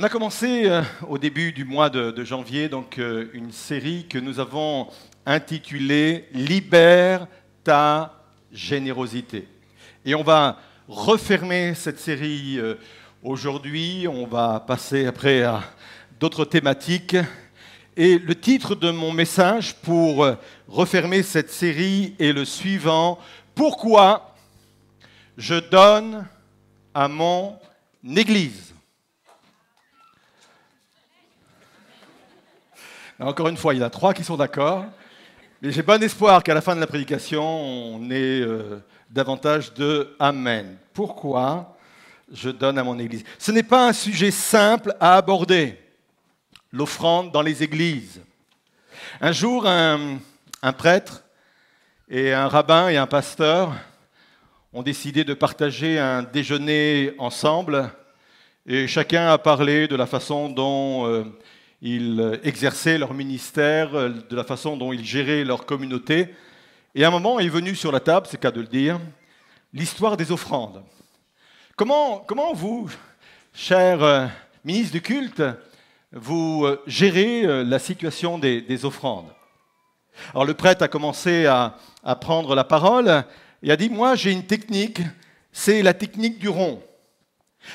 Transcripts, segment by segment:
On a commencé euh, au début du mois de, janvier donc euh, une série que nous avons intitulée Libère ta générosité. Et on va refermer cette série euh, aujourd'hui. On va passer après à d'autres thématiques. Et le titre de mon message pour refermer cette série est le suivant. Pourquoi je donne à mon Église? Encore une fois, il y en a trois qui sont d'accord. Mais j'ai bon espoir qu'à la fin de la prédication, on ait euh, davantage de Amen. Pourquoi je donne à mon Église? Ce n'est pas un sujet simple à aborder, l'offrande dans les églises. Un jour, un, prêtre et un rabbin et un pasteur ont décidé de partager un déjeuner ensemble et chacun a parlé de la façon dont euh, ils exerçaient leur ministère, euh, de la façon dont ils géraient leur communauté. Et à un moment est venu sur la table, c'est cas de le dire, l'histoire des offrandes. Comment, comment vous, cher euh, ministre du culte, vous euh, gérez euh, la situation des, des offrandes? Alors le prêtre a commencé à, prendre la parole et a dit, moi j'ai une technique, c'est la technique du rond.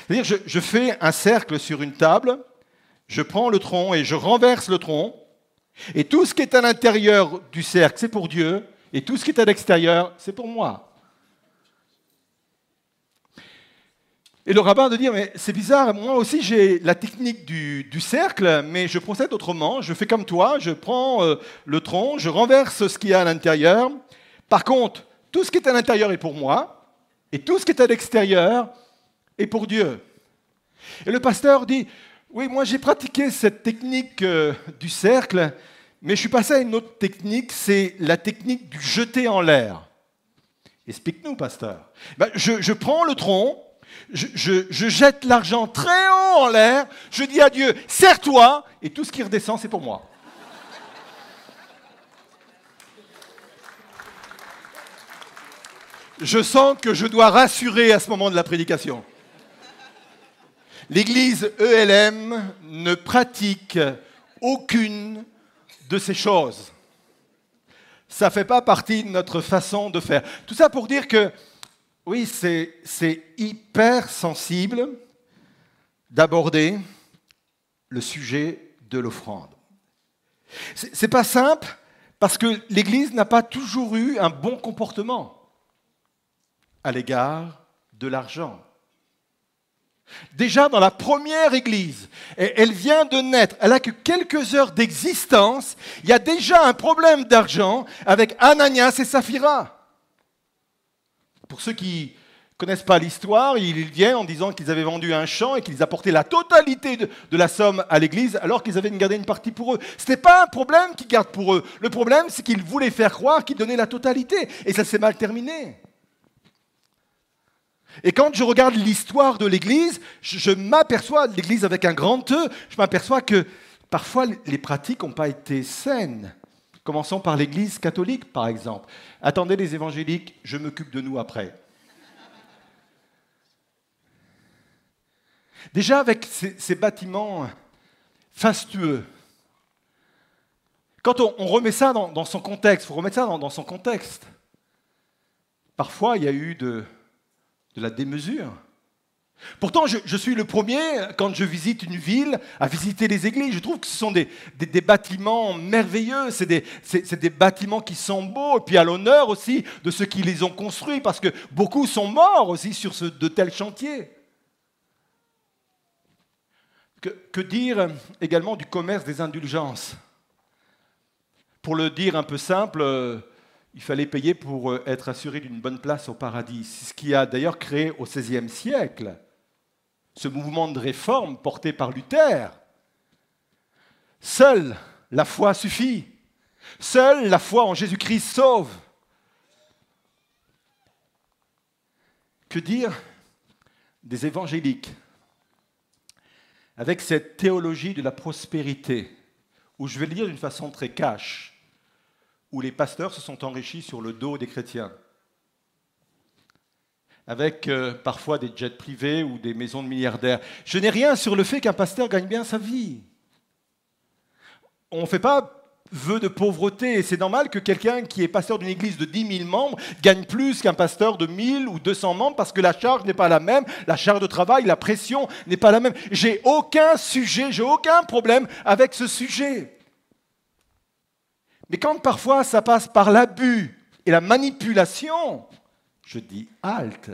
C'est-à-dire je fais un cercle sur une table, je prends le tronc et je renverse le tronc, et tout ce qui est à l'intérieur du cercle, c'est pour Dieu, et tout ce qui est à l'extérieur, c'est pour moi. Et le rabbin de dire, mais c'est bizarre, moi aussi j'ai la technique du, cercle, mais je procède autrement, je fais comme toi, je prends euh, le tronc, je renverse ce qu'il y a à l'intérieur. Par contre, tout ce qui est à l'intérieur est pour moi, et tout ce qui est à l'extérieur est pour Dieu. Et le pasteur dit, oui, moi j'ai pratiqué cette technique euh, du cercle, mais je suis passé à une autre technique, c'est la technique du jeter en l'air. Explique-nous, pasteur. Ben, je, prends le tronc, je jette l'argent très haut en l'air, je dis à Dieu, serre-toi, et tout ce qui redescend, c'est pour moi. Je sens que je dois rassurer à ce moment de la prédication. L'Église ELM ne pratique aucune de ces choses. Ça ne fait pas partie de notre façon de faire. Tout ça pour dire que, oui, c'est hyper sensible d'aborder le sujet de l'offrande. Ce n'est pas simple parce que l'Église n'a pas toujours eu un bon comportement à l'égard de l'argent. Déjà dans la première église, elle vient de naître, elle a que quelques heures d'existence, il y a déjà un problème d'argent avec Ananias et Saphira. Pour ceux qui connaissent pas l'histoire, ils viennent en disant qu'ils avaient vendu un champ et qu'ils apportaient la totalité de, de la somme à l'église alors qu'ils avaient gardé une partie pour eux. Ce n'était pas un problème qu'ils gardent pour eux. Le problème, c'est qu'ils voulaient faire croire qu'ils donnaient la totalité. Et ça s'est mal terminé. Et quand je regarde l'histoire de l'Église, je, m'aperçois, l'Église avec un grand E, je m'aperçois que parfois les pratiques n'ont pas été saines. Commençons par l'Église catholique, par exemple. Attendez les évangéliques, je m'occupe de nous après. Déjà avec ces, bâtiments fastueux, quand on, remet ça dans, son contexte, il faut remettre ça dans son contexte. Parfois, il y a eu de, de la démesure. Pourtant, je, suis le premier, quand je visite une ville, à visiter les églises. Je trouve que ce sont des, des, bâtiments merveilleux, c'est des, des, bâtiments qui sont beaux, et puis à l'honneur aussi de ceux qui les ont construits, parce que beaucoup sont morts aussi sur de tels chantiers. Que, que dire également du commerce des indulgences? Pour le dire un peu simple, il fallait payer pour euh, être assuré d'une bonne place au paradis. C'est ce qui a d'ailleurs créé au XVIe siècle ce mouvement de réforme porté par Luther. Seule la foi suffit. Seule la foi en Jésus-Christ sauve. Que dire des évangéliques avec cette théologie de la prospérité, où je vais le dire d'une façon très cash, où les pasteurs se sont enrichis sur le dos des chrétiens. avec euh, parfois des jets privés ou des maisons de milliardaires. Je n'ai rien sur le fait qu'un pasteur gagne bien sa vie. On ne fait pas vœu de pauvreté et c'est normal que quelqu'un qui est pasteur d'une église de 10 000 membres gagne plus qu'un pasteur de 1000 ou 200 membres parce que la charge n'est pas la même, la charge de travail, la pression n'est pas la même. J'ai aucun sujet, j'ai aucun problème avec ce sujet. Mais quand parfois ça passe par l'abus et la manipulation, je dis halte.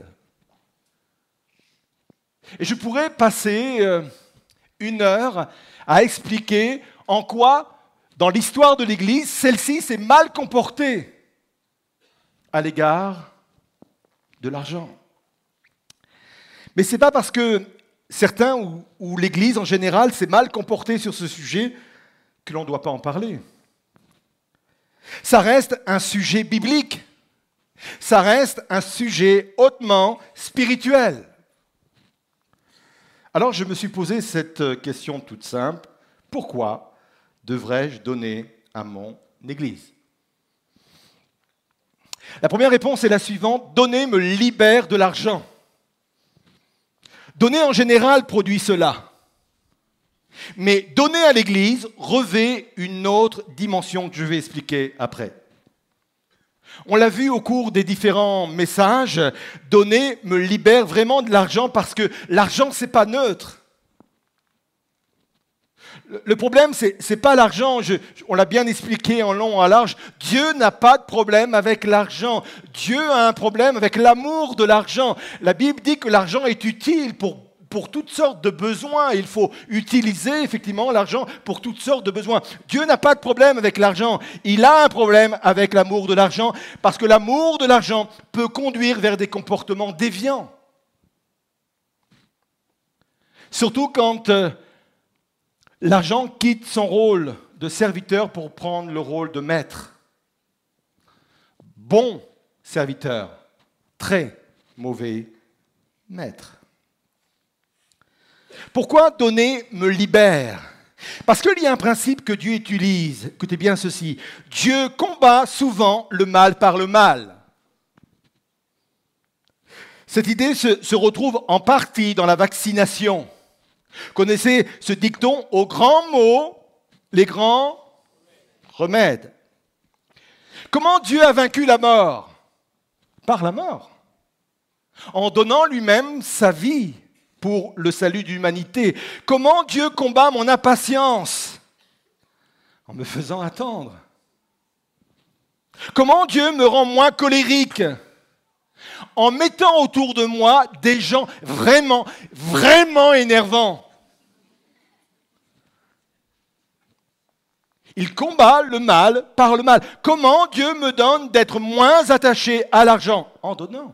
Et je pourrais passer euh, une heure à expliquer en quoi, dans l'histoire de l'Église, celle-ci s'est mal comportée à l'égard de l'argent. Mais ce n'est pas parce que certains ou, ou l'Église en général s'est mal comportée sur ce sujet que l'on ne doit pas en parler. Ça reste un sujet biblique. Ça reste un sujet hautement spirituel. Alors je me suis posé cette question toute simple. Pourquoi devrais-je donner à mon Église? La première réponse est la suivante. Donner me libère de l'argent. Donner en général produit cela. Mais donner à l'Église revêt une autre dimension que je vais expliquer après. On l'a vu au cours des différents messages, donner me libère vraiment de l'argent parce que l'argent, n'est pas neutre. Le problème, ce n'est pas l'argent, on l'a bien expliqué en long, en large. Dieu n'a pas de problème avec l'argent. Dieu a un problème avec l'amour de l'argent. La Bible dit que l'argent est utile pour pour toutes sortes de besoins. Il faut utiliser effectivement l'argent pour toutes sortes de besoins. Dieu n'a pas de problème avec l'argent. Il a un problème avec l'amour de l'argent parce que l'amour de l'argent peut conduire vers des comportements déviants. Surtout quand euh, l'argent quitte son rôle de serviteur pour prendre le rôle de maître. Bon serviteur, très mauvais maître. Pourquoi donner me libère? Parce qu'il y a un principe que Dieu utilise. Écoutez bien ceci. Dieu combat souvent le mal par le mal. Cette idée se, retrouve en partie dans la vaccination. Connaissez ce dicton Aux grands mots, les grands remèdes. Comment Dieu a vaincu la mort? Par la mort. En donnant lui-même sa vie pour le salut de l'humanité. Comment Dieu combat mon impatience En me faisant attendre. Comment Dieu me rend moins colérique En mettant autour de moi des gens vraiment, vraiment énervants. Il combat le mal par le mal. Comment Dieu me donne d'être moins attaché à l'argent En donnant.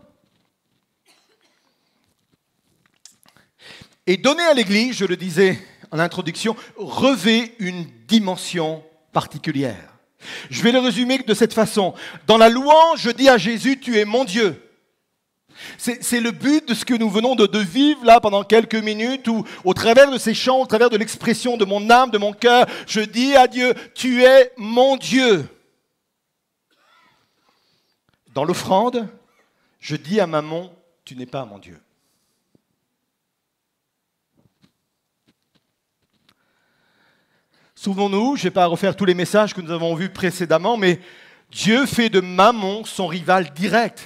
Et donner à l'Église, je le disais en introduction, revêt une dimension particulière. Je vais le résumer de cette façon. Dans la louange, je dis à Jésus, tu es mon Dieu. C'est le but de ce que nous venons de, vivre là pendant quelques minutes où, au travers de ces chants, au travers de l'expression de mon âme, de mon cœur, je dis à Dieu, tu es mon Dieu. Dans l'offrande, je dis à maman, tu n'es pas mon Dieu. Souvenons-nous, je ne vais pas refaire tous les messages que nous avons vus précédemment, mais Dieu fait de Mammon son rival direct.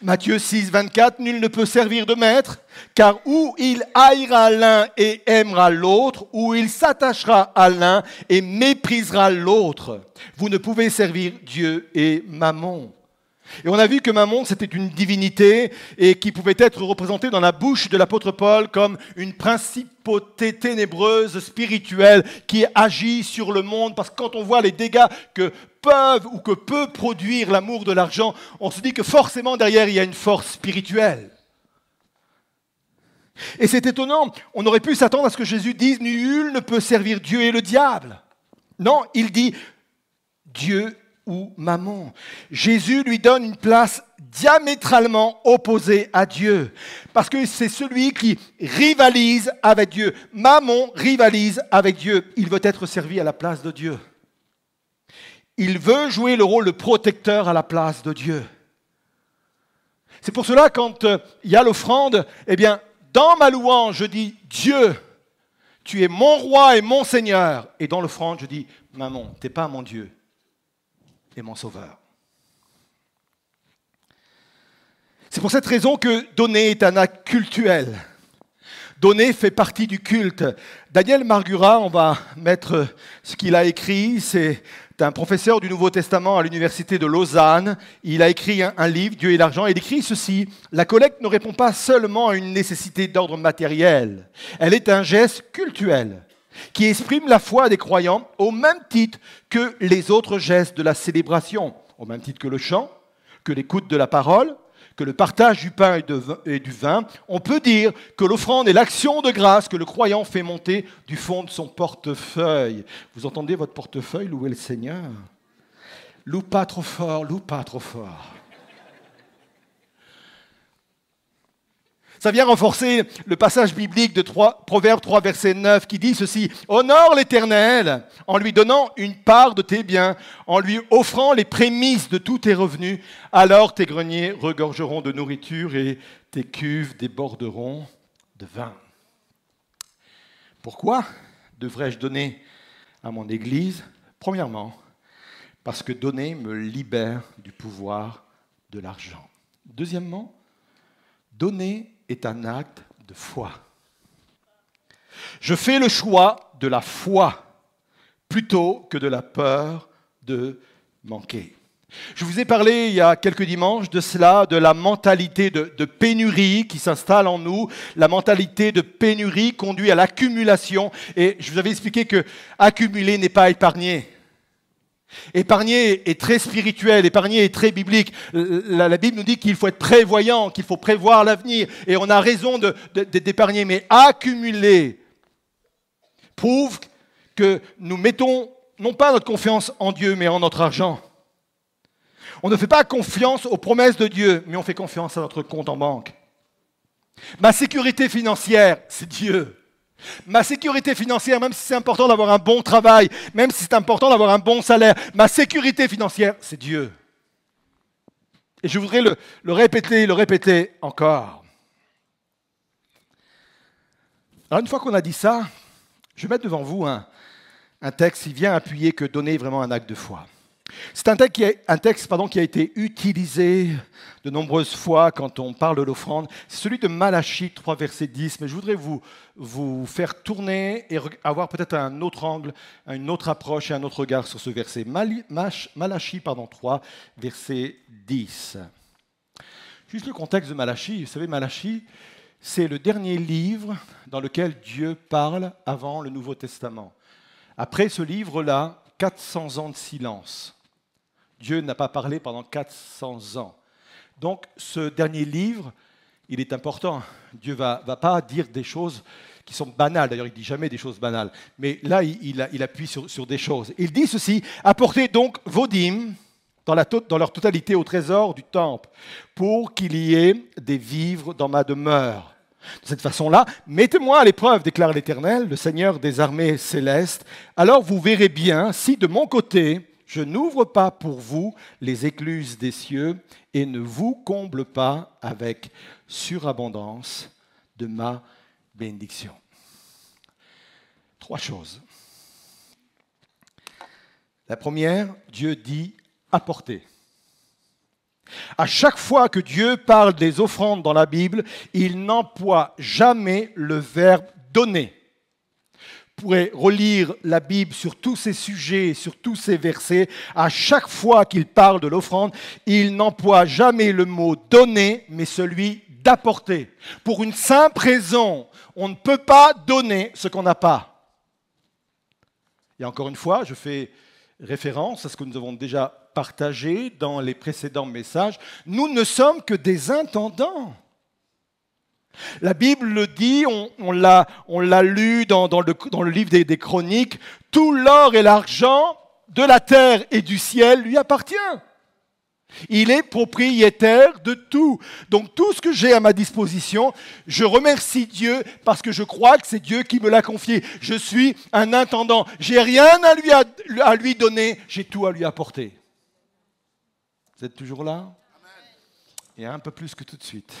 Matthieu 6, 24, nul ne peut servir de maître, car ou il haïra l'un et aimera l'autre, ou il s'attachera à l'un et méprisera l'autre. Vous ne pouvez servir Dieu et Mammon. Et on a vu que Mammon, c'était une divinité et qui pouvait être représentée dans la bouche de l'apôtre Paul comme une principauté ténébreuse spirituelle qui agit sur le monde. Parce que quand on voit les dégâts que peuvent ou que peut produire l'amour de l'argent, on se dit que forcément derrière, il y a une force spirituelle. Et c'est étonnant, on aurait pu s'attendre à ce que Jésus dise, nul ne peut servir Dieu et le diable. Non, il dit, Dieu ou maman. Jésus lui donne une place diamétralement opposée à Dieu, parce que c'est celui qui rivalise avec Dieu. Maman rivalise avec Dieu. Il veut être servi à la place de Dieu. Il veut jouer le rôle de protecteur à la place de Dieu. C'est pour cela, quand euh, il y a l'offrande, eh bien, dans ma louange, je dis Dieu, tu es mon roi et mon Seigneur. Et dans l'offrande, je dis Maman, tu n'es pas mon Dieu mon Sauveur. C'est pour cette raison que donner est un acte cultuel. Donner fait partie du culte. Daniel Margura, on va mettre ce qu'il a écrit, c'est un professeur du Nouveau Testament à l'université de Lausanne. Il a écrit un, livre, Dieu et l'argent. Il écrit ceci La collecte ne répond pas seulement à une nécessité d'ordre matériel, elle est un geste cultuel qui exprime la foi des croyants au même titre que les autres gestes de la célébration, au même titre que le chant, que l'écoute de la parole, que le partage du pain et, du vin, on peut dire que l'offrande est l'action de grâce que le croyant fait monter du fond de son portefeuille. Vous entendez votre portefeuille louer le Seigneur? Loue pas trop fort, loue pas trop fort. Ça vient renforcer le passage biblique de 3, Proverbe 3, verset 9, qui dit ceci Honore l'Éternel en lui donnant une part de tes biens, en lui offrant les prémices de tous tes revenus. Alors tes greniers regorgeront de nourriture et tes cuves déborderont de vin. Pourquoi devrais-je donner à mon Église? Premièrement, parce que donner me libère du pouvoir de l'argent. Deuxièmement, donner est un acte de foi. Je fais le choix de la foi plutôt que de la peur de manquer. Je vous ai parlé il y a quelques dimanches de cela, de la mentalité de, pénurie qui s'installe en nous. La mentalité de pénurie conduit à l'accumulation. Et je vous avais expliqué que accumuler n'est pas épargner. Épargner est très spirituel, épargner est très biblique. La, Bible nous dit qu'il faut être prévoyant, qu'il faut prévoir l'avenir, et on a raison d'épargner, mais accumuler prouve que nous mettons non pas notre confiance en Dieu, mais en notre argent. On ne fait pas confiance aux promesses de Dieu, mais on fait confiance à notre compte en banque. Ma sécurité financière, c'est Dieu. Ma sécurité financière, même si c'est important d'avoir un bon travail, même si c'est important d'avoir un bon salaire, ma sécurité financière, c'est Dieu. Et je voudrais le, répéter, le répéter encore. Alors une fois qu'on a dit ça, je vais mettre devant vous un, texte qui vient appuyer que donner vraiment un acte de foi. C'est un texte, qui a, qui a été utilisé de nombreuses fois quand on parle de l'offrande. C'est celui de Malachie 3, verset 10. Mais je voudrais vous, vous faire tourner et avoir peut-être un autre angle, une autre approche et un autre regard sur ce verset. Malachie pardon, 3, verset 10. Juste le contexte de Malachie. Vous savez, Malachie, c'est le dernier livre dans lequel Dieu parle avant le Nouveau Testament. Après ce livre-là, 400 ans de silence. Dieu n'a pas parlé pendant 400 ans. Donc ce dernier livre, il est important. Dieu ne va, va, pas dire des choses qui sont banales. D'ailleurs, il ne dit jamais des choses banales. Mais là, il, il, appuie sur, sur, des choses. Il dit ceci, apportez donc vos dîmes dans, la, dans leur totalité au trésor du temple, pour qu'il y ait des vivres dans ma demeure. De cette façon-là, mettez-moi à l'épreuve, déclare l'Éternel, le Seigneur des armées célestes. Alors vous verrez bien si de mon côté, je n'ouvre pas pour vous les écluses des cieux et ne vous comble pas avec surabondance de ma bénédiction. Trois choses. La première, Dieu dit apporter. À chaque fois que Dieu parle des offrandes dans la Bible, il n'emploie jamais le verbe donner pourrait relire la Bible sur tous ces sujets, sur tous ces versets, à chaque fois qu'il parle de l'offrande, il n'emploie jamais le mot donner, mais celui d'apporter. Pour une simple raison, on ne peut pas donner ce qu'on n'a pas. Et encore une fois, je fais référence à ce que nous avons déjà partagé dans les précédents messages. Nous ne sommes que des intendants. La Bible le dit, on, l'a lu dans, le, livre des, des Chroniques, tout l'or et l'argent de la terre et du ciel lui appartient. Il est propriétaire de tout. Donc tout ce que j'ai à ma disposition, je remercie Dieu parce que je crois que c'est Dieu qui me l'a confié. Je suis un intendant. J'ai rien à lui, à lui donner, j'ai tout à lui apporter. Vous êtes toujours là? Et un peu plus que tout de suite.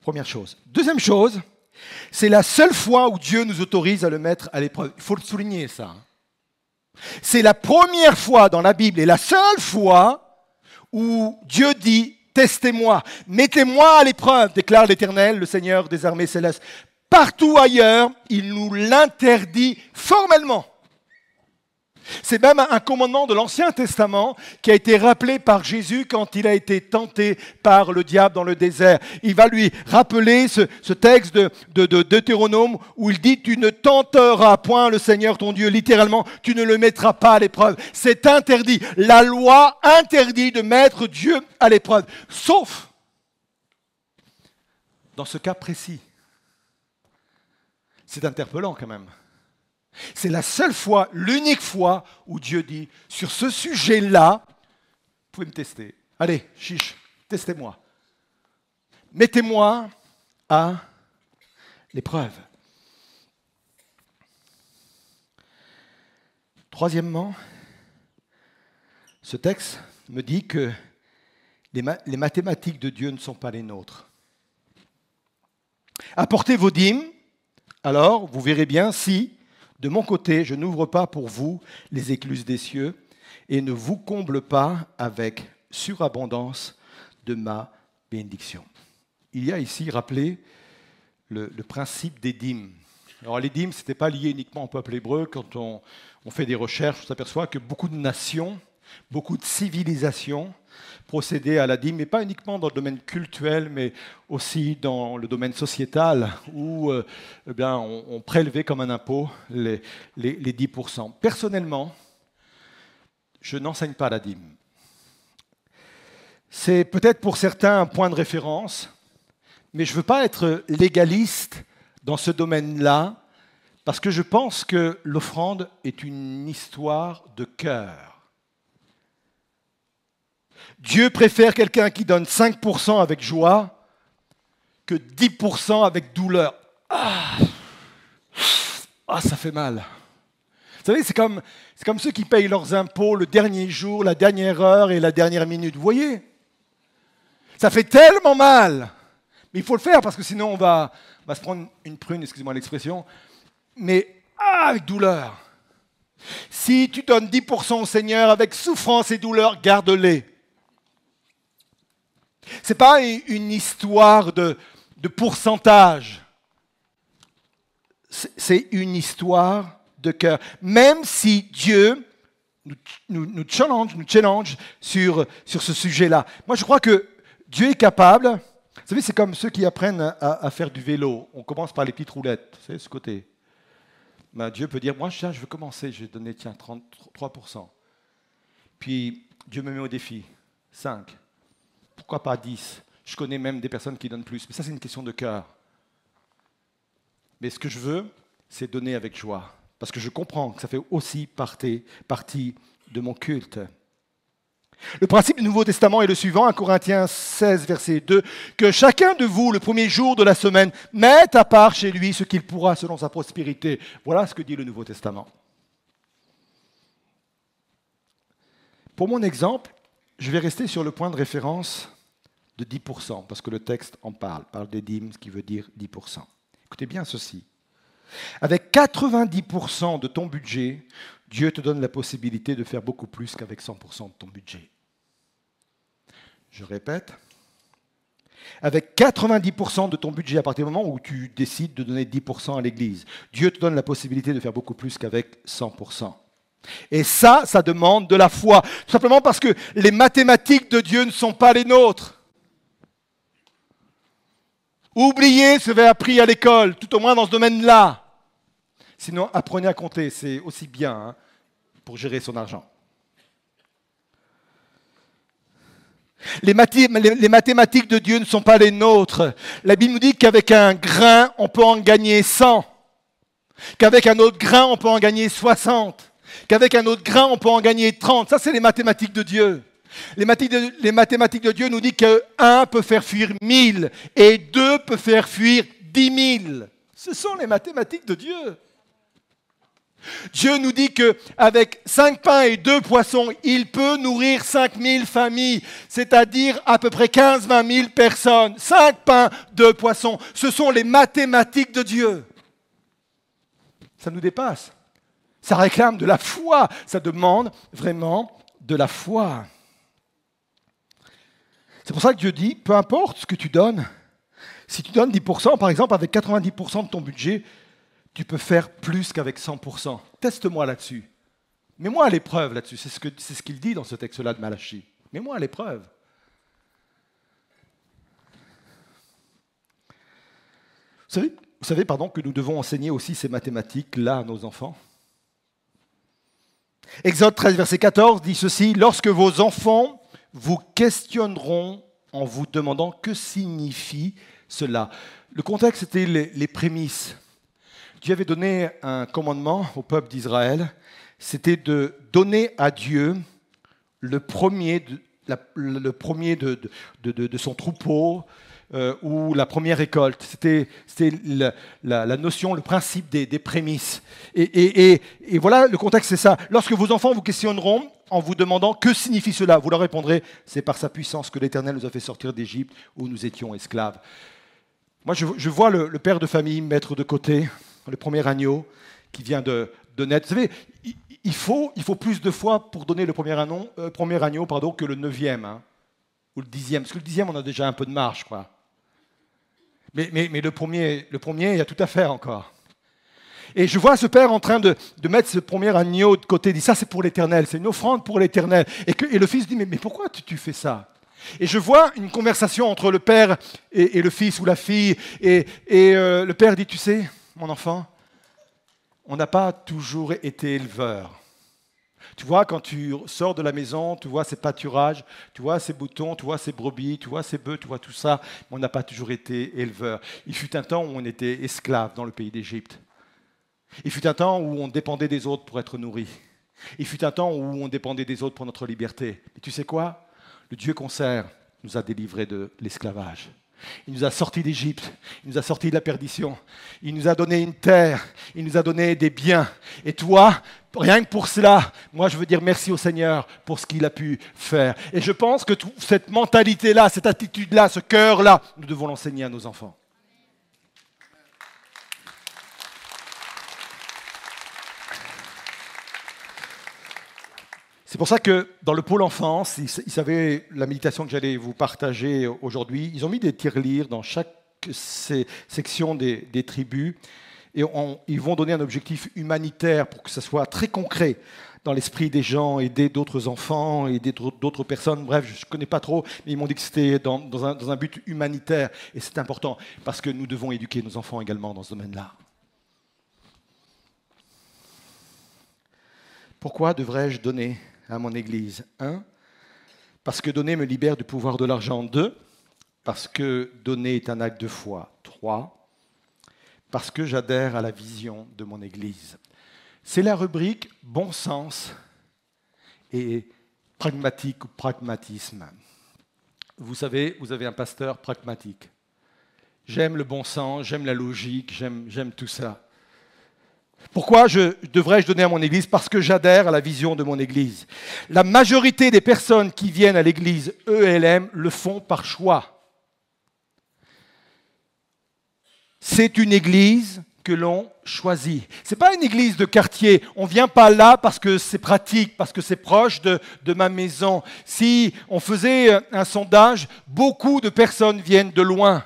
Première chose. Deuxième chose, c'est la seule fois où Dieu nous autorise à le mettre à l'épreuve. Il faut le souligner ça. C'est la première fois dans la Bible et la seule fois où Dieu dit Testez-moi, mettez-moi à l'épreuve, déclare l'Éternel, le Seigneur des armées célestes. Partout ailleurs, il nous l'interdit formellement. C'est même un commandement de l'Ancien Testament qui a été rappelé par Jésus quand il a été tenté par le diable dans le désert. Il va lui rappeler ce, texte de, de, de, Deutéronome où il dit, tu ne tenteras point le Seigneur ton Dieu, littéralement, tu ne le mettras pas à l'épreuve. C'est interdit. La loi interdit de mettre Dieu à l'épreuve, sauf dans ce cas précis. C'est interpellant quand même. C'est la seule fois, l'unique fois où Dieu dit, sur ce sujet-là, vous pouvez me tester. Allez, chiche, testez-moi. Mettez-moi à l'épreuve. Troisièmement, ce texte me dit que les, les, mathématiques de Dieu ne sont pas les nôtres. Apportez vos dîmes, alors vous verrez bien si de mon côté, je n'ouvre pas pour vous les écluses des cieux et ne vous comble pas avec surabondance de ma bénédiction. Il y a ici rappelé le, principe des dîmes. Alors les dîmes, ce n'était pas lié uniquement au peuple hébreu. Quand on, on fait des recherches, on s'aperçoit que beaucoup de nations, beaucoup de civilisations procéder à la dîme, mais pas uniquement dans le domaine cultuel, mais aussi dans le domaine sociétal, où euh, eh bien, on, prélevait comme un impôt les, les, les 10%. Personnellement, je n'enseigne pas la dîme. C'est peut-être pour certains un point de référence, mais je ne veux pas être légaliste dans ce domaine-là, parce que je pense que l'offrande est une histoire de cœur. Dieu préfère quelqu'un qui donne 5% avec joie que 10% avec douleur. Ah, ah ça fait mal. Vous savez, c'est comme, ceux qui payent leurs impôts le dernier jour, la dernière heure et la dernière minute. Vous voyez? Ça fait tellement mal. Mais il faut le faire parce que sinon on va, va se prendre une prune, excusez-moi l'expression, mais ah, avec douleur. Si tu donnes 10% au Seigneur avec souffrance et douleur, garde-les. Ce n'est pas une histoire de, pourcentage. C'est une histoire de cœur. Même si Dieu nous, challenge, nous challenge sur, sur ce sujet-là. Moi, je crois que Dieu est capable. Vous savez, c'est comme ceux qui apprennent à, faire du vélo. On commence par les petites roulettes, vous savez, ce côté. Ben, Dieu peut dire, moi, je veux commencer, je vais donner, tiens, 33%. Puis, Dieu me met au défi, 5 pourquoi pas 10 Je connais même des personnes qui donnent plus, mais ça c'est une question de cœur. Mais ce que je veux, c'est donner avec joie, parce que je comprends que ça fait aussi partie, de mon culte. Le principe du Nouveau Testament est le suivant, à Corinthiens 16, verset 2, que chacun de vous, le premier jour de la semaine, mette à part chez lui ce qu'il pourra selon sa prospérité. Voilà ce que dit le Nouveau Testament. Pour mon exemple, je vais rester sur le point de référence de 10%, parce que le texte en parle, parle des dîmes, ce qui veut dire 10%. Écoutez bien ceci. Avec 90% de ton budget, Dieu te donne la possibilité de faire beaucoup plus qu'avec 100% de ton budget. Je répète, avec 90% de ton budget à partir du moment où tu décides de donner 10% à l'Église, Dieu te donne la possibilité de faire beaucoup plus qu'avec 100%. Et ça, ça demande de la foi. Simplement parce que les mathématiques de Dieu ne sont pas les nôtres. Oubliez ce que vous avez appris à l'école, tout au moins dans ce domaine-là. Sinon, apprenez à compter, c'est aussi bien hein, pour gérer son argent. Les, mathématiques de Dieu ne sont pas les nôtres. La Bible nous dit qu'avec un grain, on peut en gagner 100. Qu'avec un autre grain, on peut en gagner 60 qu'avec un autre grain, on peut en gagner 30. Ça, c'est les mathématiques de Dieu. Les mathématiques de, Dieu nous disent que 1 peut faire fuir 1000 et 2 peut faire fuir 10 000. Ce sont les mathématiques de Dieu. Dieu nous dit qu'avec cinq pains et deux poissons, il peut nourrir 5000 familles, c'est-à-dire à peu près 15-20 000 personnes. Cinq pains, deux poissons, ce sont les mathématiques de Dieu. Ça nous dépasse. Ça réclame de la foi. Ça demande vraiment de la foi. C'est pour ça que Dieu dit, peu importe ce que tu donnes, si tu donnes 10%, par exemple, avec 90% de ton budget, tu peux faire plus qu'avec 100%. Teste-moi là-dessus. Mets-moi à l'épreuve là-dessus. C'est ce qu'il dit dans ce texte-là de Malachie. Mets-moi à l'épreuve. Vous savez, savez pardon, que nous devons enseigner aussi ces mathématiques-là à nos enfants? Exode 13, verset 14 dit ceci, Lorsque vos enfants vous questionneront en vous demandant que signifie cela. Le contexte était les prémices. Dieu avait donné un commandement au peuple d'Israël, c'était de donner à Dieu le premier le premier de, son troupeau euh, ou la première récolte. C'était la, notion, le principe des, prémices. Et, voilà, le contexte, c'est ça. Lorsque vos enfants vous questionneront en vous demandant que signifie cela, vous leur répondrez, c'est par sa puissance que l'Éternel nous a fait sortir d'Égypte où nous étions esclaves. Moi, je, vois le, père de famille mettre de côté le premier agneau qui vient de, naître. Vous savez, il faut, plus de fois pour donner le premier, agneau, euh, agneau que le neuvième, hein, ou le dixième. Parce que le dixième, on a déjà un peu de marge. Quoi. Mais, le, premier, le premier, il y a tout à faire encore. Et je vois ce père en train de, mettre ce premier agneau de côté, il dit ça c'est pour l'éternel, c'est une offrande pour l'éternel. Et, le fils dit mais, pourquoi tu, fais ça? Et je vois une conversation entre le père et, et le fils ou la fille. Et, euh, le père dit tu sais, mon enfant, on n'a pas toujours été éleveur. Tu vois, quand tu sors de la maison, tu vois ces pâturages, tu vois ces boutons, tu vois ces brebis, tu vois ces bœufs, tu vois tout ça, mais on n'a pas toujours été éleveur. Il fut un temps où on était esclave dans le pays d'Égypte. Il fut un temps où on dépendait des autres pour être nourri. Il fut un temps où on dépendait des autres pour notre liberté. Et tu sais quoi? Le Dieu qu'on sert nous a délivrés de l'esclavage. Il nous a sortis d'Égypte, il nous a sortis de la perdition, il nous a donné une terre, il nous a donné des biens. Et toi, rien que pour cela, moi je veux dire merci au Seigneur pour ce qu'il a pu faire. Et je pense que cette mentalité-là, cette attitude-là, ce cœur-là, nous devons l'enseigner à nos enfants. C'est pour ça que dans le pôle enfance, ils, savaient la méditation que j'allais vous partager aujourd'hui. Ils ont mis des tirelires dans chaque section des, tribus et ils vont donner un objectif humanitaire pour que ça soit très concret dans l'esprit des gens, aider d'autres enfants, aider d'autres personnes. Bref, je ne connais pas trop, mais ils m'ont dit que c'était dans, un, dans un but humanitaire et c'est important parce que nous devons éduquer nos enfants également dans ce domaine-là. Pourquoi devrais-je donner à mon Église. Un, parce que donner me libère du pouvoir de l'argent. Deux, parce que donner est un acte de foi. Trois, parce que j'adhère à la vision de mon Église. C'est la rubrique bon sens et pragmatique ou pragmatisme. Vous savez, vous avez un pasteur pragmatique. J'aime le bon sens, j'aime la logique, j'aime tout ça. Pourquoi je devrais-je donner à mon Église? Parce que j'adhère à la vision de mon Église. La majorité des personnes qui viennent à l'Église ELM le font par choix. C'est une Église que l'on choisit. Ce n'est pas une église de quartier. On ne vient pas là parce que c'est pratique, parce que c'est proche de, de, ma maison. Si on faisait un sondage, beaucoup de personnes viennent de loin.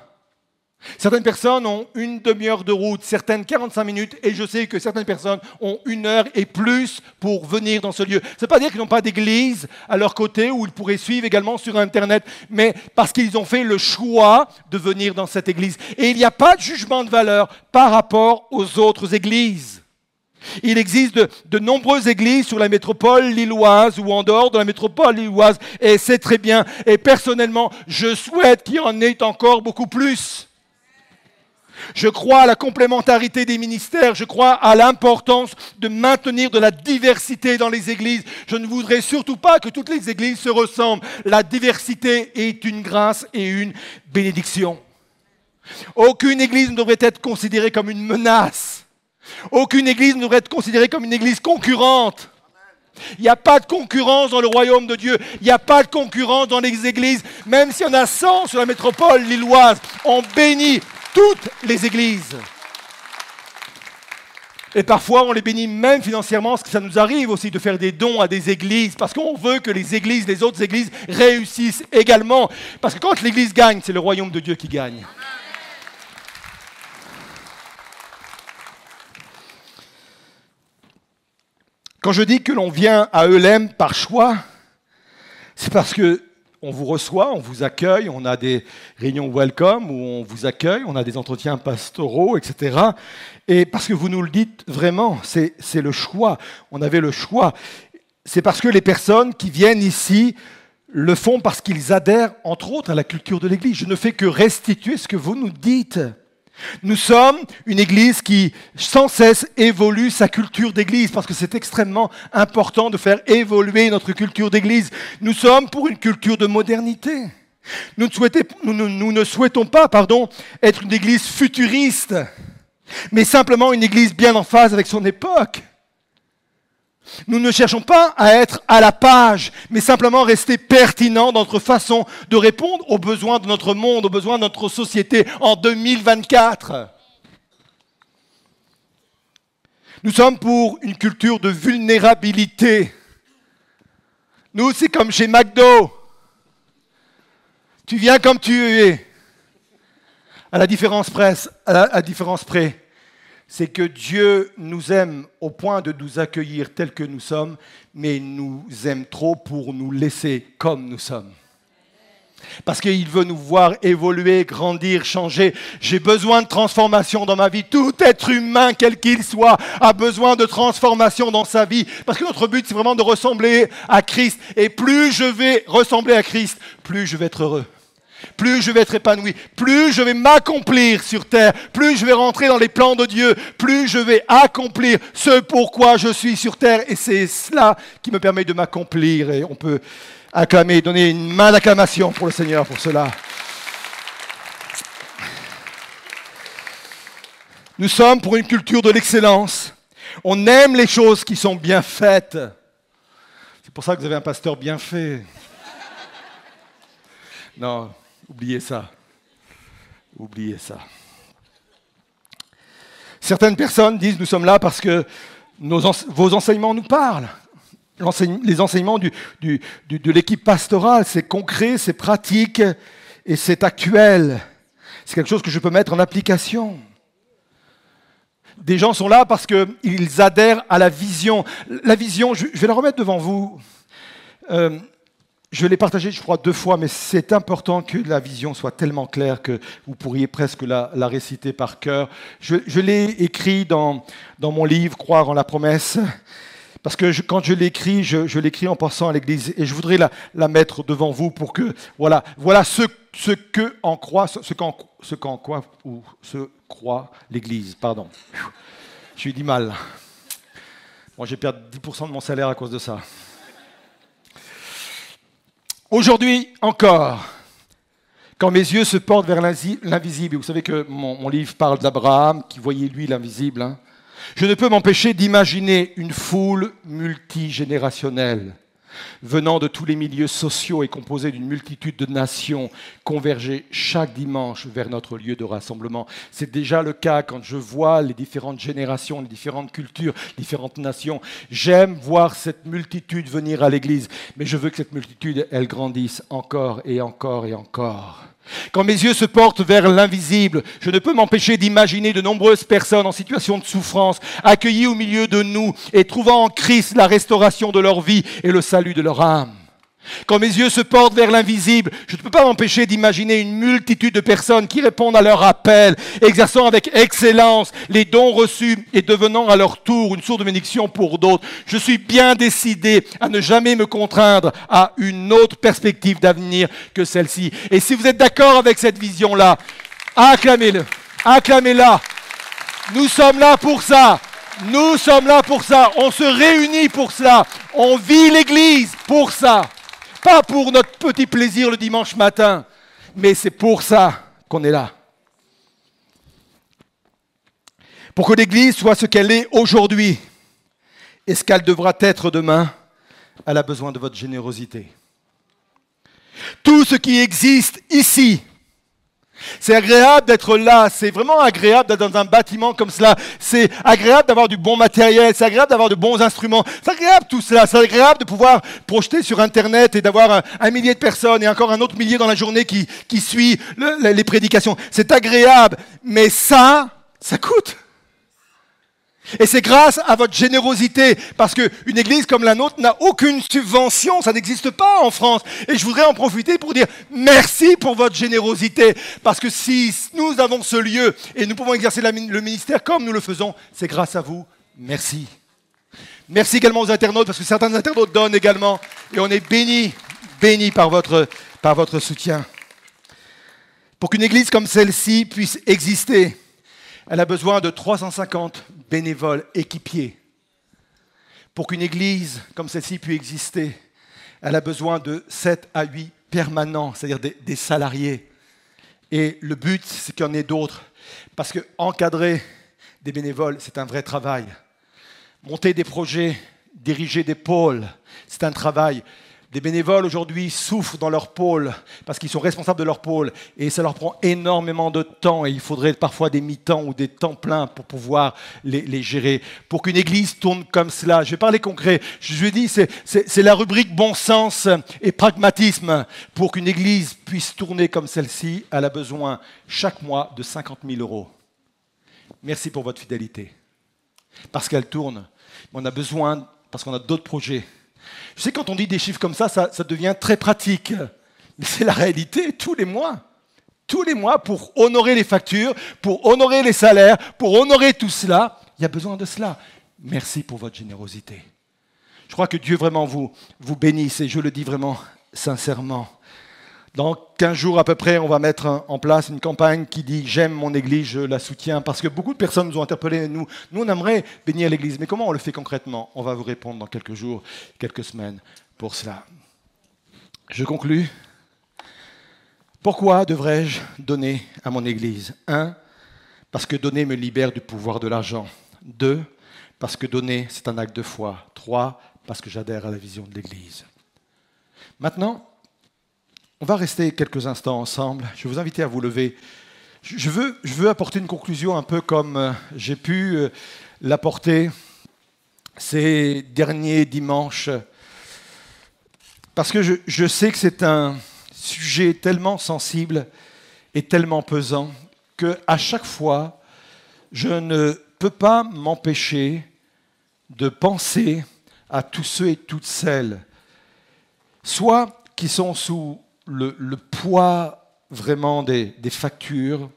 Certaines personnes ont une demi-heure de route, certaines 45 minutes, et je sais que certaines personnes ont une heure et plus pour venir dans ce lieu. Ce n'est pas dire qu'ils n'ont pas d'église à leur côté où ils pourraient suivre également sur Internet, mais parce qu'ils ont fait le choix de venir dans cette église. Et il n'y a pas de jugement de valeur par rapport aux autres églises. Il existe de, de, nombreuses églises sur la métropole lilloise ou en dehors de la métropole lilloise, et c'est très bien. Et personnellement, je souhaite qu'il y en ait encore beaucoup plus. Je crois à la complémentarité des ministères, je crois à l'importance de maintenir de la diversité dans les églises. Je ne voudrais surtout pas que toutes les églises se ressemblent. La diversité est une grâce et une bénédiction. Aucune église ne devrait être considérée comme une menace. Aucune église ne devrait être considérée comme une église concurrente. Il n'y a pas de concurrence dans le royaume de Dieu. Il n'y a pas de concurrence dans les églises. Même s'il y en a 100 sur la métropole lilloise, on bénit toutes les églises. Et parfois, on les bénit même financièrement, parce que ça nous arrive aussi de faire des dons à des églises, parce qu'on veut que les églises, les autres églises réussissent également. Parce que quand l'église gagne, c'est le royaume de Dieu qui gagne. Quand je dis que l'on vient à Eulem par choix, c'est parce que on vous reçoit, on vous accueille, on a des réunions welcome où on vous accueille, on a des entretiens pastoraux, etc. Et parce que vous nous le dites vraiment, c'est le choix. On avait le choix. C'est parce que les personnes qui viennent ici le font parce qu'ils adhèrent, entre autres, à la culture de l'Église. Je ne fais que restituer ce que vous nous dites. Nous sommes une Église qui sans cesse évolue sa culture d'Église parce que c'est extrêmement important de faire évoluer notre culture d'Église. Nous sommes pour une culture de modernité. Nous ne, souhaitons pas pardon, être une Église futuriste, mais simplement une Église bien en phase avec son époque. Nous ne cherchons pas à être à la page, mais simplement rester pertinent dans notre façon de répondre aux besoins de notre monde, aux besoins de notre société en 2024. Nous sommes pour une culture de vulnérabilité. Nous, c'est comme chez McDo. Tu viens comme tu es. À la différence, presse, à la différence près c'est que Dieu nous aime au point de nous accueillir tels que nous sommes, mais il nous aime trop pour nous laisser comme nous sommes. Parce qu'il veut nous voir évoluer, grandir, changer. J'ai besoin de transformation dans ma vie. Tout être humain, quel qu'il soit, a besoin de transformation dans sa vie. Parce que notre but, c'est vraiment de ressembler à Christ. Et plus je vais ressembler à Christ, plus je vais être heureux plus je vais être épanoui, plus je vais m'accomplir sur terre, plus je vais rentrer dans les plans de Dieu, plus je vais accomplir ce pourquoi je suis sur terre. Et c'est cela qui me permet de m'accomplir. Et on peut acclamer, donner une main d'acclamation pour le Seigneur pour cela. Nous sommes pour une culture de l'excellence. On aime les choses qui sont bien faites. C'est pour ça que vous avez un pasteur bien fait. Non, Oubliez ça. Oubliez ça. Certaines personnes disent nous sommes là parce que vos enseignements nous parlent. les enseignements de l'équipe pastorale, c'est concret, c'est pratique et c'est actuel. C'est quelque chose que je peux mettre en application. Des gens sont là parce qu'ils adhèrent à la vision. La vision, je, vais la remettre devant vous. Euh, je l'ai partagé, je crois, deux fois, mais c'est important que la vision soit tellement claire que vous pourriez presque la, réciter par cœur. Je, l'ai écrit dans, mon livre Croire en la promesse, parce que quand je l'écris, je, l'écris en pensant à l'Église, et je voudrais la, mettre devant vous pour que, voilà, voilà ce, que en croit, ce qu'en quoi, ou ce croit l'Église, pardon. Je lui dis mal. Moi, j'ai perdu 10% de mon salaire à cause de ça. Aujourd'hui encore, quand mes yeux se portent vers l'invisible, vous savez que mon, livre parle d'Abraham qui voyait lui l'invisible, hein, je ne peux m'empêcher d'imaginer une foule multigénérationnelle venant de tous les milieux sociaux et composée d'une multitude de nations, converger chaque dimanche vers notre lieu de rassemblement. C'est déjà le cas quand je vois les différentes générations, les différentes cultures, différentes nations. J'aime voir cette multitude venir à l'Église, mais je veux que cette multitude, elle grandisse encore et encore et encore. Quand mes yeux se portent vers l'invisible, je ne peux m'empêcher d'imaginer de nombreuses personnes en situation de souffrance, accueillies au milieu de nous et trouvant en Christ la restauration de leur vie et le salut de leur âme. Quand mes yeux se portent vers l'invisible, je ne peux pas m'empêcher d'imaginer une multitude de personnes qui répondent à leur appel, exerçant avec excellence les dons reçus et devenant à leur tour une source de bénédiction pour d'autres. Je suis bien décidé à ne jamais me contraindre à une autre perspective d'avenir que celle-ci. Et si vous êtes d'accord avec cette vision-là, acclamez-le, acclamez-la. Nous sommes là pour ça. Nous sommes là pour ça. On se réunit pour ça. On vit l'Église pour ça. Pas pour notre petit plaisir le dimanche matin, mais c'est pour ça qu'on est là. Pour que l'Église soit ce qu'elle est aujourd'hui et ce qu'elle devra être demain, elle a besoin de votre générosité. Tout ce qui existe ici, c'est agréable d'être là, c'est vraiment agréable d'être dans un bâtiment comme cela, c'est agréable d'avoir du bon matériel, c'est agréable d'avoir de bons instruments, c'est agréable tout cela, c'est agréable de pouvoir projeter sur Internet et d'avoir un, millier de personnes et encore un autre millier dans la journée qui, qui suit les prédications. C'est agréable, mais ça, ça coûte. Et c'est grâce à votre générosité, parce qu'une église comme la nôtre n'a aucune subvention, ça n'existe pas en France. Et je voudrais en profiter pour dire merci pour votre générosité, parce que si nous avons ce lieu et nous pouvons exercer le ministère comme nous le faisons, c'est grâce à vous. Merci. Merci également aux internautes, parce que certains internautes donnent également, et on est bénis, bénis par votre, par votre soutien. Pour qu'une église comme celle-ci puisse exister, elle a besoin de 350 bénévoles équipiers. Pour qu'une église comme celle-ci puisse exister, elle a besoin de 7 à 8 permanents, c'est-à-dire des, salariés. Et le but, c'est qu'il y en ait d'autres. Parce que encadrer des bénévoles, c'est un vrai travail. Monter des projets, diriger des pôles, c'est un travail. Des bénévoles aujourd'hui souffrent dans leur pôle parce qu'ils sont responsables de leur pôle et ça leur prend énormément de temps et il faudrait parfois des mi-temps ou des temps pleins pour pouvoir les, gérer. Pour qu'une église tourne comme cela, je vais parler concret, je lui dis c'est la rubrique bon sens et pragmatisme. Pour qu'une église puisse tourner comme celle-ci, elle a besoin chaque mois de 50 000 euros. Merci pour votre fidélité. Parce qu'elle tourne, on a besoin, parce qu'on a d'autres projets je sais, quand on dit des chiffres comme ça, ça, devient très pratique. Mais c'est la réalité tous les mois. Tous les mois, pour honorer les factures, pour honorer les salaires, pour honorer tout cela, il y a besoin de cela. Merci pour votre générosité. Je crois que Dieu vraiment vous, vous bénisse et je le dis vraiment sincèrement. Dans 15 jours à peu près, on va mettre en place une campagne qui dit J'aime mon Église, je la soutiens. Parce que beaucoup de personnes nous ont interpellés. Nous, nous on aimerait bénir l'Église. Mais comment on le fait concrètement? On va vous répondre dans quelques jours, quelques semaines pour cela. Je conclus. Pourquoi devrais-je donner à mon Église? Un, parce que donner me libère du pouvoir de l'argent. Deux, parce que donner, c'est un acte de foi. Trois, parce que j'adhère à la vision de l'Église. Maintenant, on va rester quelques instants ensemble. Je vais vous inviter à vous lever. Je veux, apporter une conclusion un peu comme euh, j'ai pu euh, l'apporter ces derniers dimanches. Parce que je, je sais que c'est un sujet tellement sensible et tellement pesant que à chaque fois, je ne peux pas m'empêcher de penser à tous ceux et toutes celles, soit qui sont sous le, poids vraiment des, factures,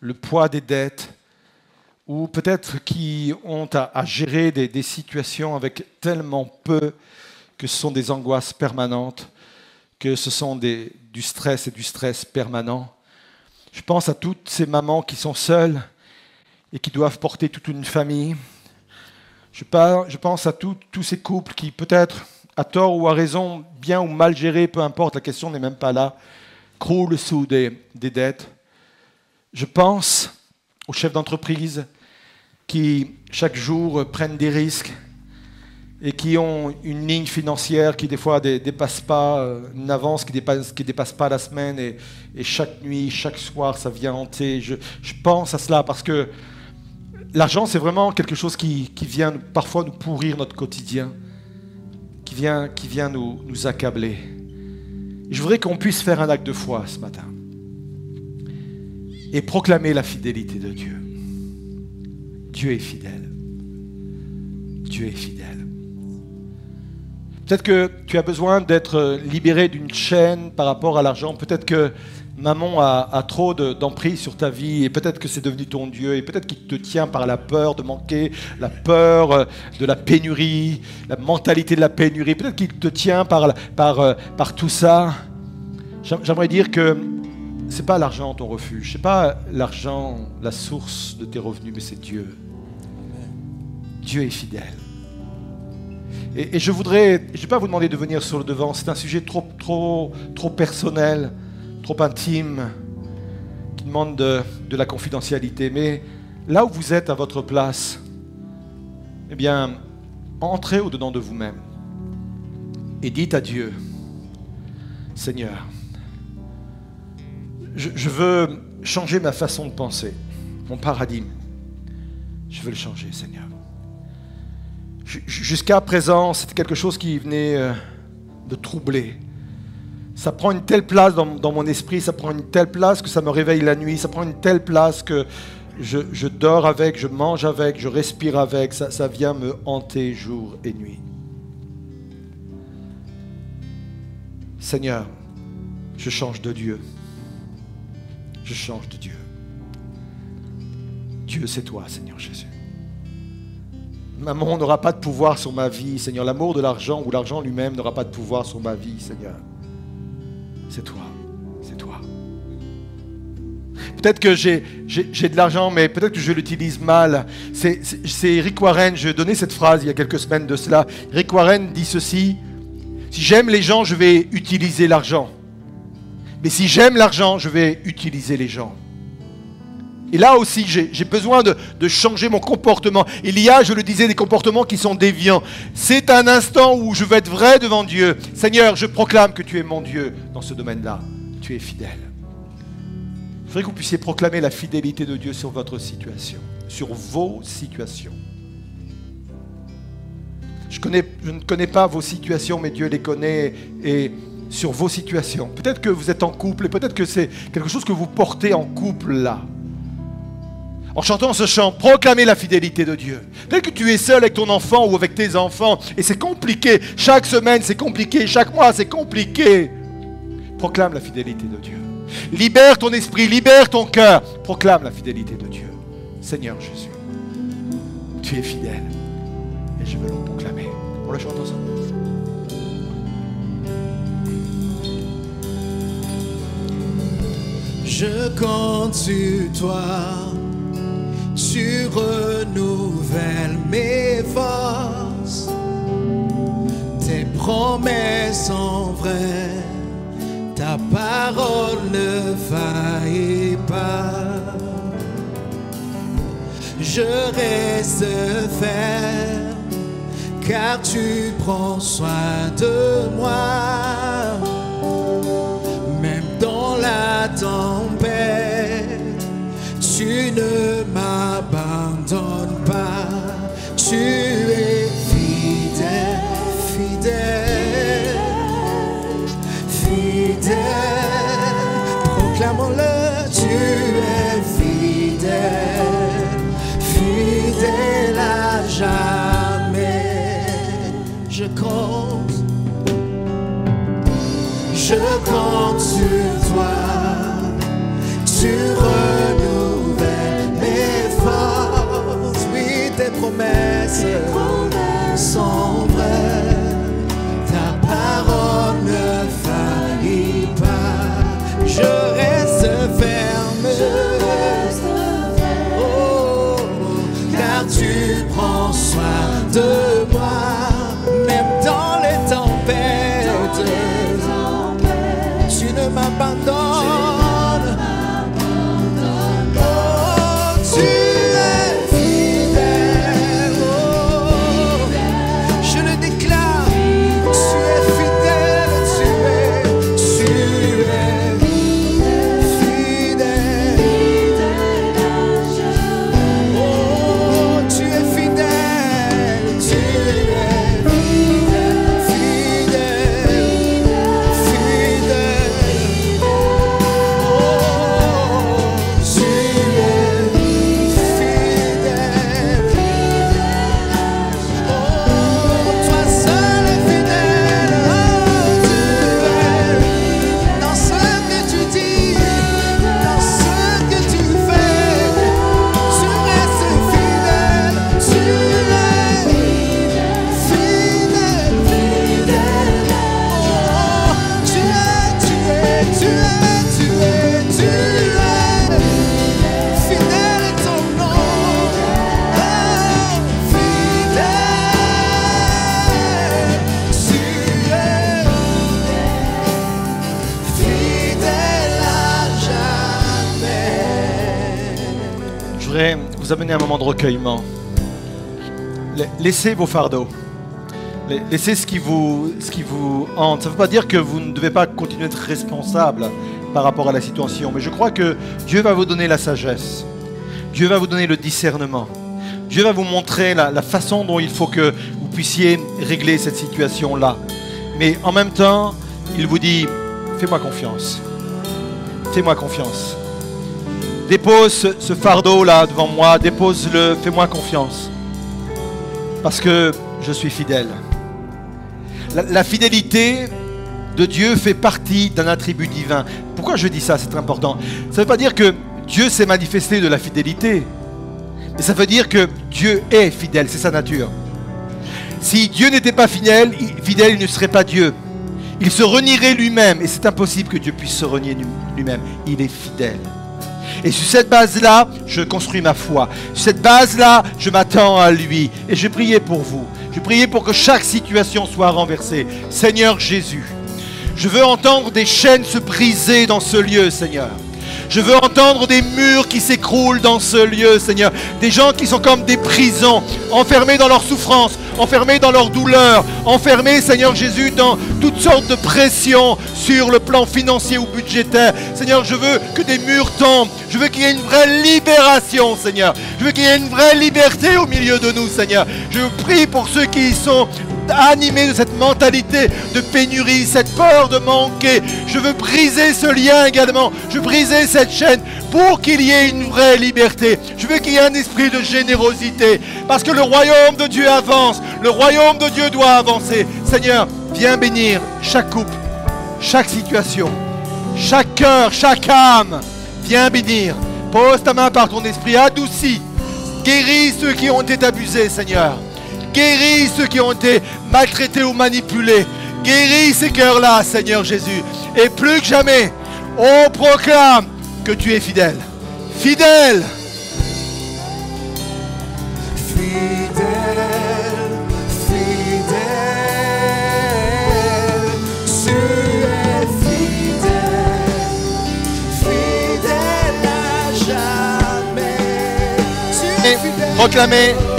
le poids des dettes, ou peut-être qui ont à, gérer des, situations avec tellement peu que ce sont des angoisses permanentes, que ce sont du stress et du stress permanent. Je pense à toutes ces mamans qui sont seules et qui doivent porter toute une famille. Je, pense à tous ces couples qui peut-être à tort ou à raison, bien ou mal géré, peu importe, la question n'est même pas là, croule sous des, dettes. Je pense aux chefs d'entreprise qui, chaque jour, prennent des risques et qui ont une ligne financière qui, des fois, ne dépasse pas, euh, une avance qui ne dépasse, qui dépasse pas la semaine, et, chaque nuit, chaque soir, ça vient hanter. Je, pense à cela parce que l'argent, c'est vraiment quelque chose qui, qui vient parfois nous pourrir notre quotidien qui vient, nous accabler. je voudrais qu'on puisse faire un acte de foi ce matin et proclamer la fidélité de Dieu. Dieu est fidèle. Dieu est fidèle. Peut-être que tu as besoin d'être libéré d'une chaîne par rapport à l'argent. Peut-être que maman a, trop d'emprise sur ta vie et peut-être que c'est devenu ton Dieu et peut-être qu'il te tient par la peur de manquer, la peur euh, de la pénurie, la mentalité de la pénurie, peut-être qu'il te tient par, par, euh, par tout ça. J'aimerais dire que c'est pas l'argent ton refuge, c'est pas l'argent la source de tes revenus, mais c'est Dieu. Dieu est fidèle. Et, je voudrais, je vais pas vous demander de venir sur le devant, c'est un sujet trop, trop, trop personnel trop intime, qui demande de, la confidentialité. Mais là où vous êtes à votre place, eh bien, entrez au-dedans de vous-même et dites à Dieu, Seigneur, je, veux changer ma façon de penser, mon paradigme. Je veux le changer, Seigneur. Jusqu'à présent, c'était quelque chose qui venait euh, de troubler. Ça prend une telle place dans, mon esprit, ça prend une telle place que ça me réveille la nuit, ça prend une telle place que je, dors avec, je mange avec, je respire avec, ça, ça vient me hanter jour et nuit. Seigneur, je change de Dieu. Je change de Dieu. Dieu, c'est toi, Seigneur Jésus. Maman n'aura pas de pouvoir sur ma vie, Seigneur. L'amour de l'argent ou l'argent lui-même n'aura pas de pouvoir sur ma vie, Seigneur. C'est toi, c'est toi. Peut-être que j'ai, de l'argent, mais peut-être que je l'utilise mal. C'est, Rick Warren, je donnais cette phrase il y a quelques semaines de cela. Rick Warren dit ceci, si j'aime les gens, je vais utiliser l'argent. Mais si j'aime l'argent, je vais utiliser les gens. Et là aussi, j'ai besoin de, changer mon comportement. Il y a, je le disais, des comportements qui sont déviants. C'est un instant où je veux être vrai devant Dieu. Seigneur, je proclame que tu es mon Dieu dans ce domaine-là. Tu es fidèle. Je voudrais que vous puissiez proclamer la fidélité de Dieu sur votre situation, sur vos situations. Je, je ne connais pas vos situations, mais Dieu les connaît et sur vos situations. Peut-être que vous êtes en couple et peut-être que c'est quelque chose que vous portez en couple là en chantant ce chant, proclamer la fidélité de Dieu. Dès que tu es seul avec ton enfant ou avec tes enfants, et c'est compliqué, chaque semaine c'est compliqué, chaque mois c'est compliqué, proclame la fidélité de Dieu. Libère ton esprit, libère ton cœur, proclame la fidélité de Dieu. Seigneur Jésus, tu es fidèle, et je veux le proclamer. On le chante ensemble. Je compte sur toi tu renouvelles mes forces. Tes promesses sont vraies, ta parole ne faillit pas. Je reste ferme, car tu prends soin de moi. Même dans la tempête, tu ne m'abandonnes pas. Tu es fidèle, fidèle, fidèle. Proclamons-le, tu es fidèle, fidèle à jamais. Je compte, je compte sur toi. Tu promesses, sont de recueillement. La- Laissez vos fardeaux. La- Laissez ce qui vous, ce qui vous hante. Ça ne veut pas dire que vous ne devez pas continuer d'être responsable par rapport à la situation, mais je crois que Dieu va vous donner la sagesse. Dieu va vous donner le discernement. Dieu va vous montrer la façon dont il faut que vous puissiez régler cette situation-là. Mais en même temps, il vous dit, fais-moi confiance. Fais-moi confiance. Dépose ce, fardeau-là devant moi, dépose-le, fais-moi confiance. Parce que je suis fidèle. La, fidélité de Dieu fait partie d'un attribut divin. Pourquoi je dis ça? C'est important. Ça ne veut pas dire que Dieu s'est manifesté de la fidélité. Mais ça veut dire que Dieu est fidèle, c'est sa nature. Si Dieu n'était pas fidèle, fidèle, il ne serait pas Dieu. Il se renierait lui-même, et c'est impossible que Dieu puisse se renier lui- lui-même. Il est fidèle. Et sur cette base-là, je construis ma foi. Sur cette base-là, je m'attends à lui. Et je priais pour vous. Je priais pour que chaque situation soit renversée. Seigneur Jésus, je veux entendre des chaînes se briser dans ce lieu, Seigneur. Je veux entendre des murs qui s'écroulent dans ce lieu, Seigneur. Des gens qui sont comme des prisons, enfermés dans leur souffrance, enfermés dans leur douleur, enfermés, Seigneur Jésus, dans toutes sortes de pressions sur le plan financier ou budgétaire. Seigneur, je veux que des murs tombent. Je veux qu'il y ait une vraie libération, Seigneur. Je veux qu'il y ait une vraie liberté au milieu de nous, Seigneur. Je prie pour ceux qui y sont animés de cette mentalité de pénurie, cette peur de manquer. Je veux briser ce lien également. Je veux briser cette chaîne pour qu'il y ait une vraie liberté. Je veux qu'il y ait un esprit de générosité. Parce que le royaume de Dieu avance. Le royaume de Dieu doit avancer. Seigneur, viens bénir chaque couple, chaque situation, chaque cœur, chaque âme. Viens bénir. Pose ta main par ton esprit. Adoucis. Guéris ceux qui ont été abusés, Seigneur. Guéris ceux qui ont été maltraités ou manipulés. Guéris ces cœurs-là, Seigneur Jésus. Et plus que jamais, on proclame que tu es fidèle. Fidèle. Fidèle, fidèle, tu es fidèle, fidèle à jamais. Tu es Et fidèle, proclamez.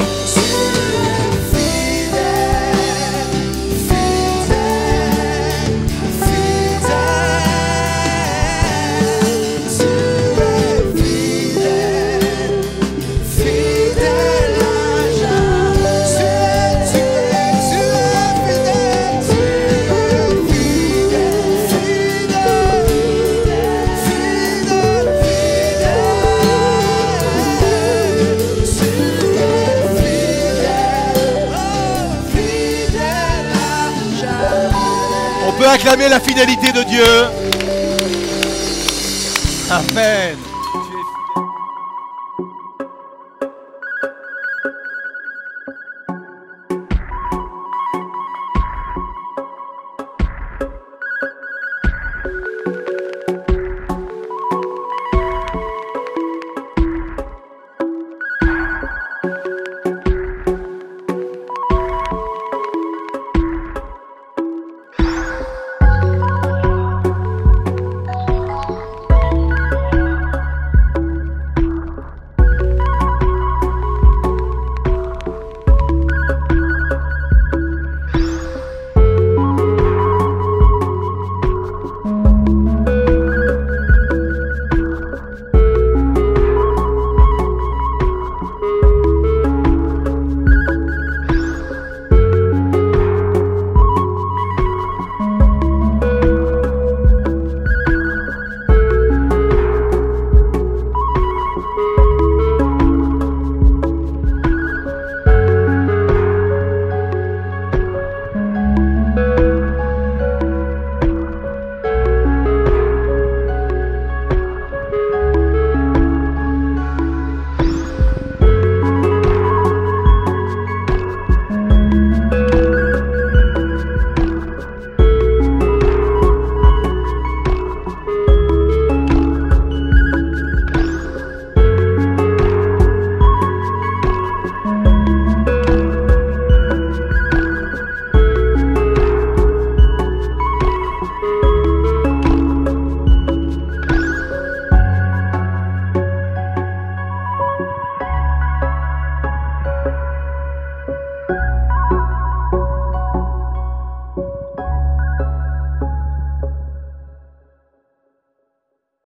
Acclamer la fidélité de Dieu. Amen.